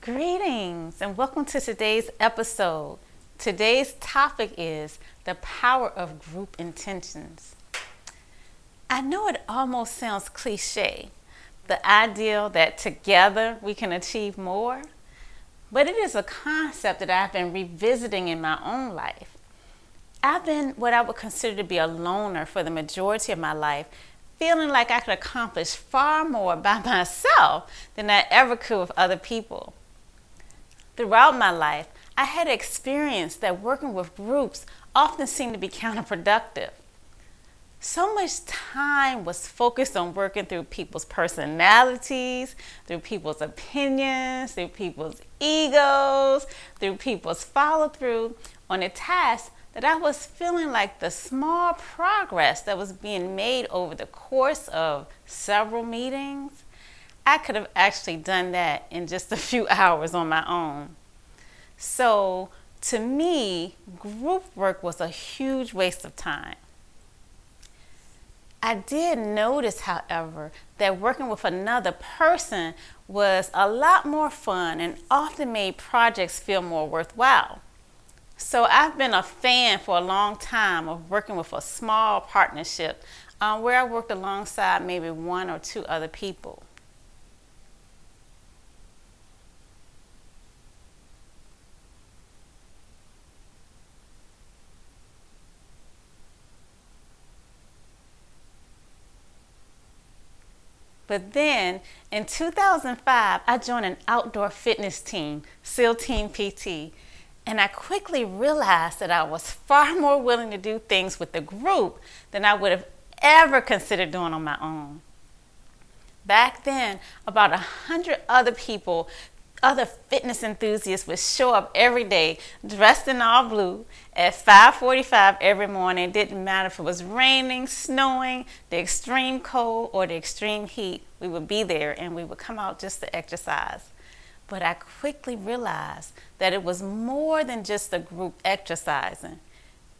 Greetings and welcome to today's episode. Today's topic is the power of group intentions. I know it almost sounds cliche, the ideal that together we can achieve more, but it is a concept that I've been revisiting in my own life. I've been what I would consider to be a loner for the majority of my life, feeling like I could accomplish far more by myself than I ever could with other people. Throughout my life, I had experienced that working with groups often seemed to be counterproductive. So much time was focused on working through people's personalities, through people's opinions, through people's egos, through people's follow through on a task that I was feeling like the small progress that was being made over the course of several meetings I could have actually done that in just a few hours on my own. So, to me, group work was a huge waste of time. I did notice, however, that working with another person was a lot more fun and often made projects feel more worthwhile. So I've been a fan for a long time of working with a small partnership um, where I worked alongside maybe one or two other people. But then in 2005, I joined an outdoor fitness team, SEAL Team PT, and I quickly realized that I was far more willing to do things with the group than I would have ever considered doing on my own. Back then, about a hundred other people other fitness enthusiasts would show up every day dressed in all blue at 5:45 every morning. It didn't matter if it was raining, snowing, the extreme cold or the extreme heat. We would be there and we would come out just to exercise. But I quickly realized that it was more than just a group exercising.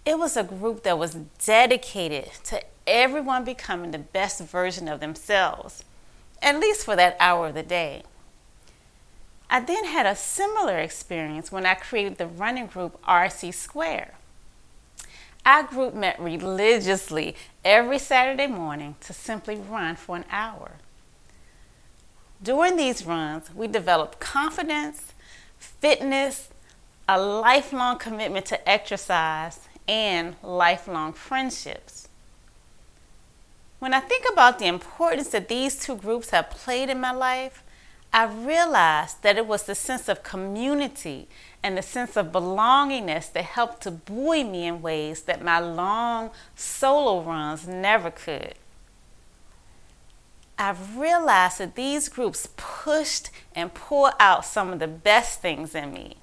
It was a group that was dedicated to everyone becoming the best version of themselves, at least for that hour of the day. I then had a similar experience when I created the running group RC Square. Our group met religiously every Saturday morning to simply run for an hour. During these runs, we developed confidence, fitness, a lifelong commitment to exercise, and lifelong friendships. When I think about the importance that these two groups have played in my life, I realized that it was the sense of community and the sense of belongingness that helped to buoy me in ways that my long solo runs never could. I've realized that these groups pushed and pulled out some of the best things in me.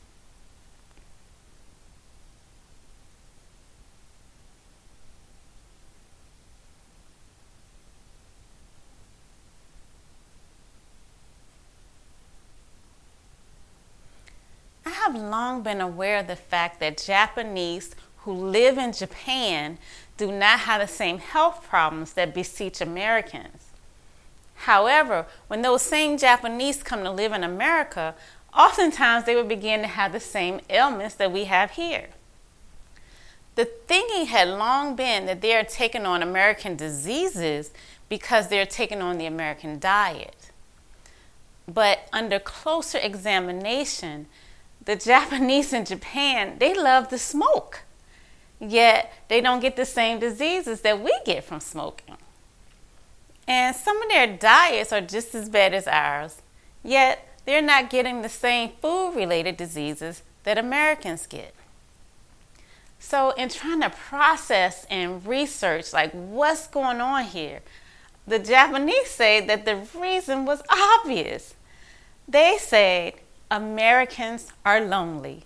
Have long been aware of the fact that Japanese who live in Japan do not have the same health problems that beseech Americans. However, when those same Japanese come to live in America, oftentimes they would begin to have the same ailments that we have here. The thinking had long been that they are taking on American diseases because they're taking on the American diet. But under closer examination, the Japanese in Japan, they love to smoke. Yet they don't get the same diseases that we get from smoking. And some of their diets are just as bad as ours. Yet they're not getting the same food related diseases that Americans get. So, in trying to process and research, like what's going on here, the Japanese say that the reason was obvious. They said Americans are lonely.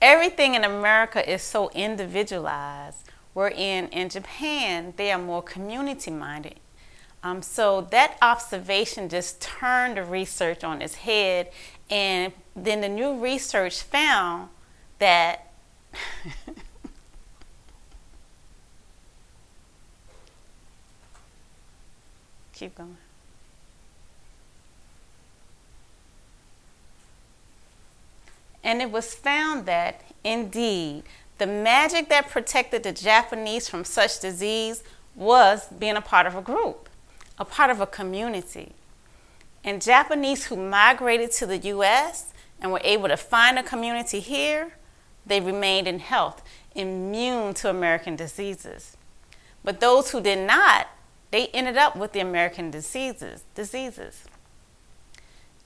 Everything in America is so individualized. Wherein in Japan, they are more community minded. Um, so that observation just turned the research on its head. And then the new research found that keep going. And it was found that, indeed, the magic that protected the Japanese from such disease was being a part of a group, a part of a community. And Japanese who migrated to the US and were able to find a community here, they remained in health, immune to American diseases. But those who did not, they ended up with the American diseases, diseases.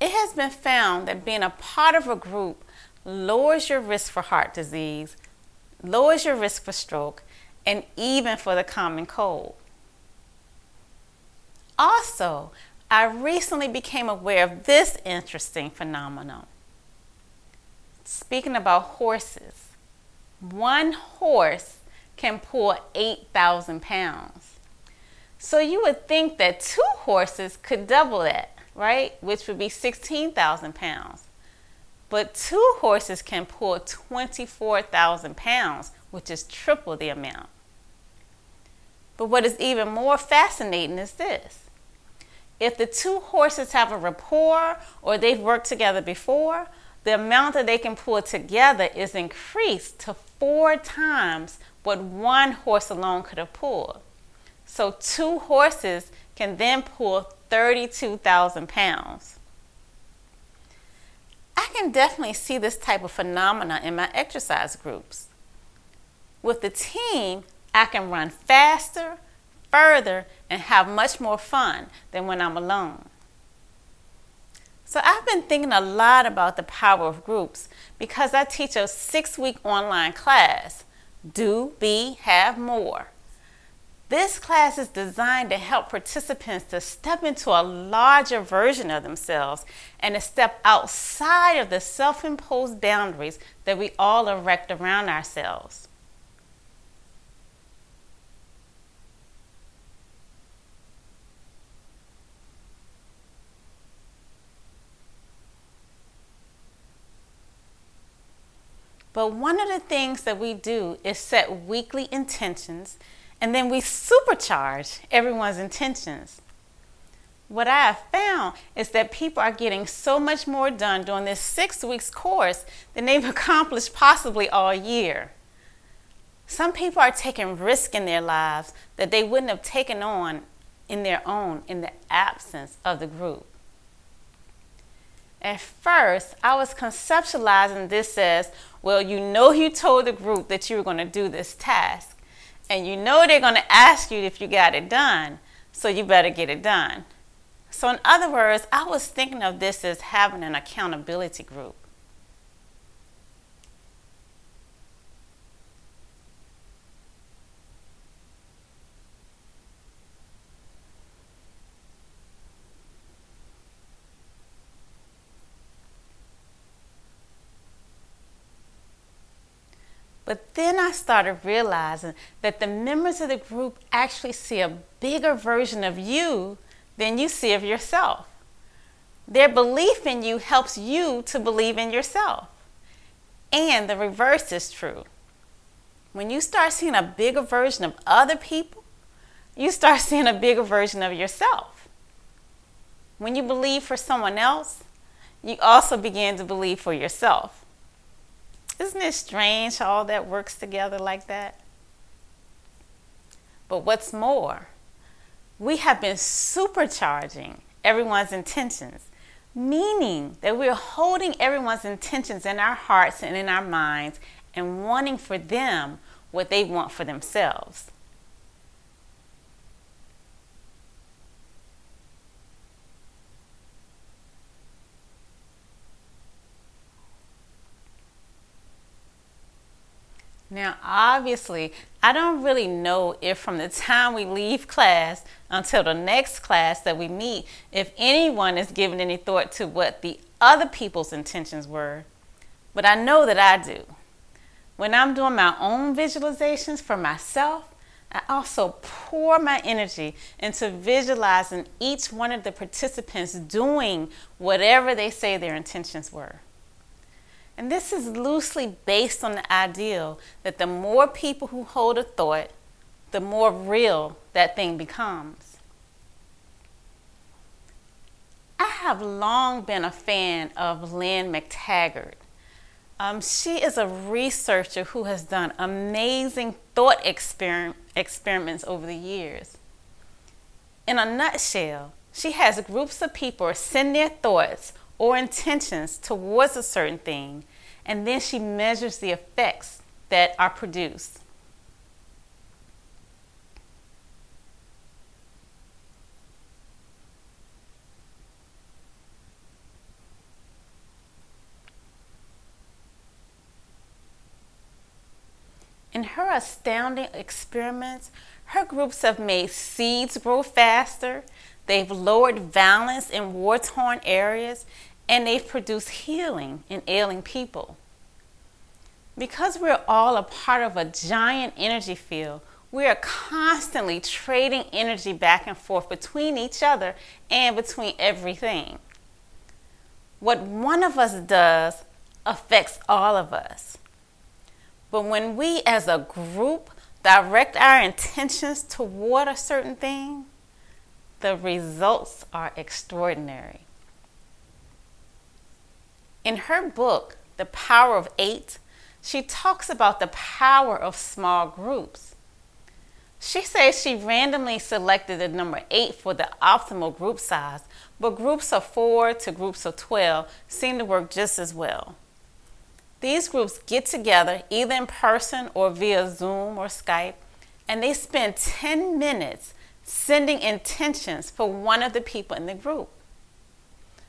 It has been found that being a part of a group lowers your risk for heart disease, lowers your risk for stroke, and even for the common cold. Also, I recently became aware of this interesting phenomenon. Speaking about horses, one horse can pull 8,000 pounds. So you would think that two horses could double that, right? Which would be 16,000 pounds. But two horses can pull 24,000 pounds, which is triple the amount. But what is even more fascinating is this if the two horses have a rapport or they've worked together before, the amount that they can pull together is increased to four times what one horse alone could have pulled. So two horses can then pull 32,000 pounds. I can definitely see this type of phenomena in my exercise groups. With the team, I can run faster, further, and have much more fun than when I'm alone. So I've been thinking a lot about the power of groups because I teach a six week online class Do, Be, Have More. This class is designed to help participants to step into a larger version of themselves and to step outside of the self imposed boundaries that we all erect around ourselves. But one of the things that we do is set weekly intentions and then we supercharge everyone's intentions. What I have found is that people are getting so much more done during this six weeks course than they've accomplished possibly all year. Some people are taking risk in their lives that they wouldn't have taken on in their own in the absence of the group. At first, I was conceptualizing this as well, you know, you told the group that you were going to do this task, and you know they're going to ask you if you got it done, so you better get it done. So, in other words, I was thinking of this as having an accountability group. But then I started realizing that the members of the group actually see a bigger version of you than you see of yourself. Their belief in you helps you to believe in yourself. And the reverse is true. When you start seeing a bigger version of other people, you start seeing a bigger version of yourself. When you believe for someone else, you also begin to believe for yourself. Isn't it strange how all that works together like that? But what's more, we have been supercharging everyone's intentions, meaning that we're holding everyone's intentions in our hearts and in our minds and wanting for them what they want for themselves. Now, obviously, I don't really know if from the time we leave class until the next class that we meet, if anyone is giving any thought to what the other people's intentions were. But I know that I do. When I'm doing my own visualizations for myself, I also pour my energy into visualizing each one of the participants doing whatever they say their intentions were. And this is loosely based on the ideal that the more people who hold a thought, the more real that thing becomes. I have long been a fan of Lynne McTaggart. Um, she is a researcher who has done amazing thought exper- experiments over the years. In a nutshell, she has groups of people send their thoughts or intentions towards a certain thing, and then she measures the effects that are produced. In her astounding experiments, her groups have made seeds grow faster, they've lowered violence in war torn areas, and they've produced healing in ailing people. Because we're all a part of a giant energy field, we are constantly trading energy back and forth between each other and between everything. What one of us does affects all of us. But when we as a group direct our intentions toward a certain thing, the results are extraordinary. In her book, The Power of Eight, she talks about the power of small groups. She says she randomly selected the number eight for the optimal group size, but groups of four to groups of 12 seem to work just as well. These groups get together either in person or via Zoom or Skype, and they spend 10 minutes sending intentions for one of the people in the group.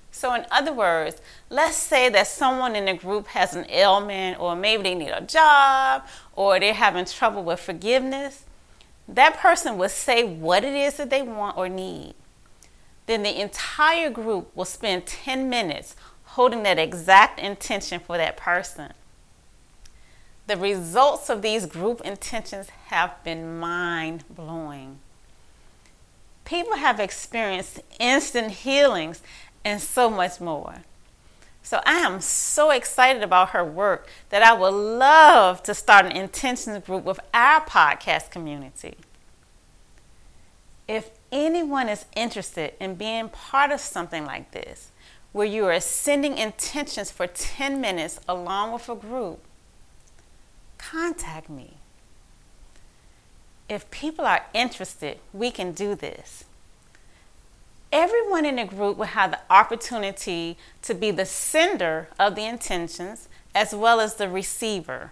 So, in other words, let's say that someone in the group has an ailment, or maybe they need a job, or they're having trouble with forgiveness. That person will say what it is that they want or need. Then the entire group will spend 10 minutes holding that exact intention for that person. The results of these group intentions have been mind blowing. People have experienced instant healings and so much more. So I am so excited about her work that I would love to start an intentions group with our podcast community. If anyone is interested in being part of something like this, where you are sending intentions for 10 minutes along with a group, contact me. If people are interested, we can do this. Everyone in the group will have the opportunity to be the sender of the intentions as well as the receiver.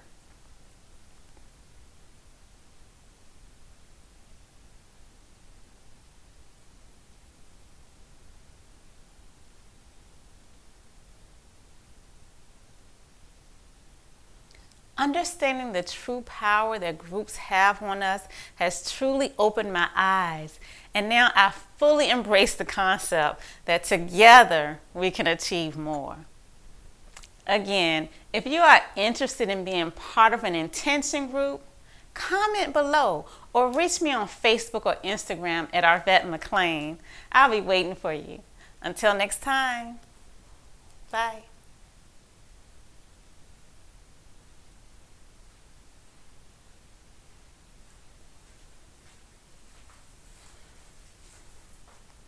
Understanding the true power that groups have on us has truly opened my eyes. And now I fully embrace the concept that together we can achieve more. Again, if you are interested in being part of an intention group, comment below or reach me on Facebook or Instagram at Arvat McClaine. I'll be waiting for you. Until next time, bye.